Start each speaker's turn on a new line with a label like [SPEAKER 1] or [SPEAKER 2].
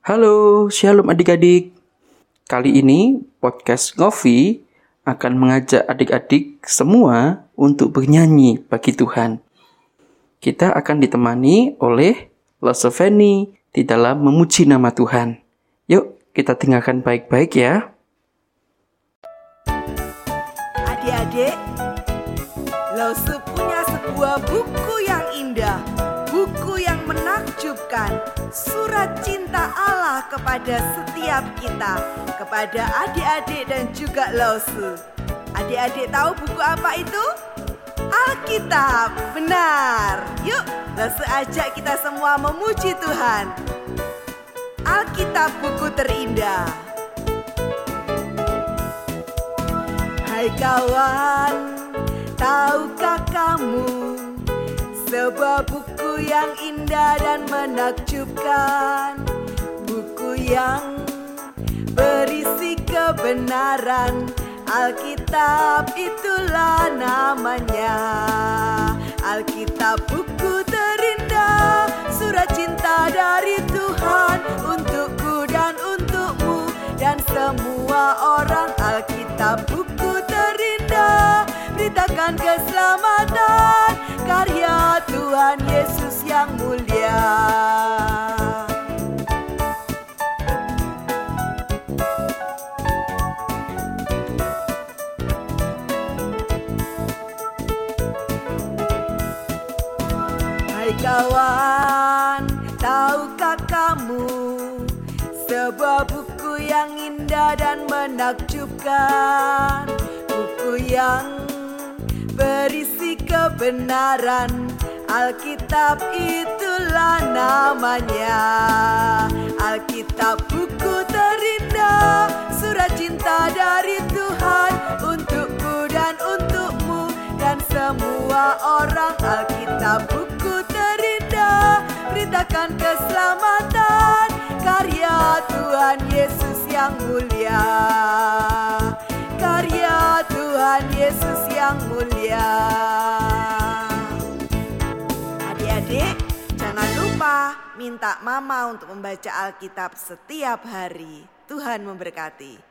[SPEAKER 1] Halo, shalom adik-adik. Kali ini podcast Ngovi akan mengajak adik-adik semua untuk bernyanyi bagi Tuhan. Kita akan ditemani oleh Losoveni di dalam memuji nama Tuhan. Yuk, kita tinggalkan baik-baik ya.
[SPEAKER 2] Adik-adik, Lose punya sebuah buku yang indah, buku yang menakjubkan, surat cinta Allah kepada setiap kita, kepada adik-adik dan juga Lose. Adik-adik tahu buku apa itu? Alkitab, benar. Yuk, Lose ajak kita semua memuji Tuhan. Alkitab buku terindah. Hai kawan, tahukah kamu sebuah buku yang indah dan menakjubkan, buku yang berisi kebenaran. Alkitab itulah namanya. Alkitab buku terindah, surat cinta dari Tuhan untukku dan untukmu dan semua orang. Alkitab buku terindah, beritakan keselamatan yang mulia. Hai kawan, tahukah kamu sebuah buku yang indah dan menakjubkan, buku yang berisi kebenaran. Alkitab itulah namanya. Alkitab buku terindah, surat cinta dari Tuhan untukku dan untukmu dan semua orang. Alkitab buku terindah, beritakan keselamatan karya Tuhan Yesus yang mulia. Karya Tuhan Yesus yang mulia. Minta mama untuk membaca Alkitab setiap hari. Tuhan memberkati.